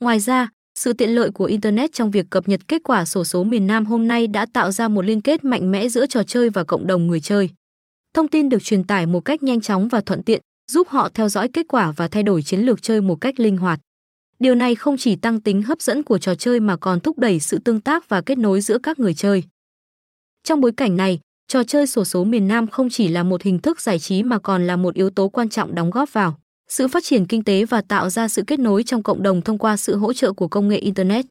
Ngoài ra, sự tiện lợi của internet trong việc cập nhật kết quả sổ số miền Nam hôm nay đã tạo ra một liên kết mạnh mẽ giữa trò chơi và cộng đồng người chơi. Thông tin được truyền tải một cách nhanh chóng và thuận tiện, giúp họ theo dõi kết quả và thay đổi chiến lược chơi một cách linh hoạt. Điều này không chỉ tăng tính hấp dẫn của trò chơi mà còn thúc đẩy sự tương tác và kết nối giữa các người chơi. Trong bối cảnh này, trò chơi sổ số miền Nam không chỉ là một hình thức giải trí mà còn là một yếu tố quan trọng đóng góp vào sự phát triển kinh tế và tạo ra sự kết nối trong cộng đồng thông qua sự hỗ trợ của công nghệ internet.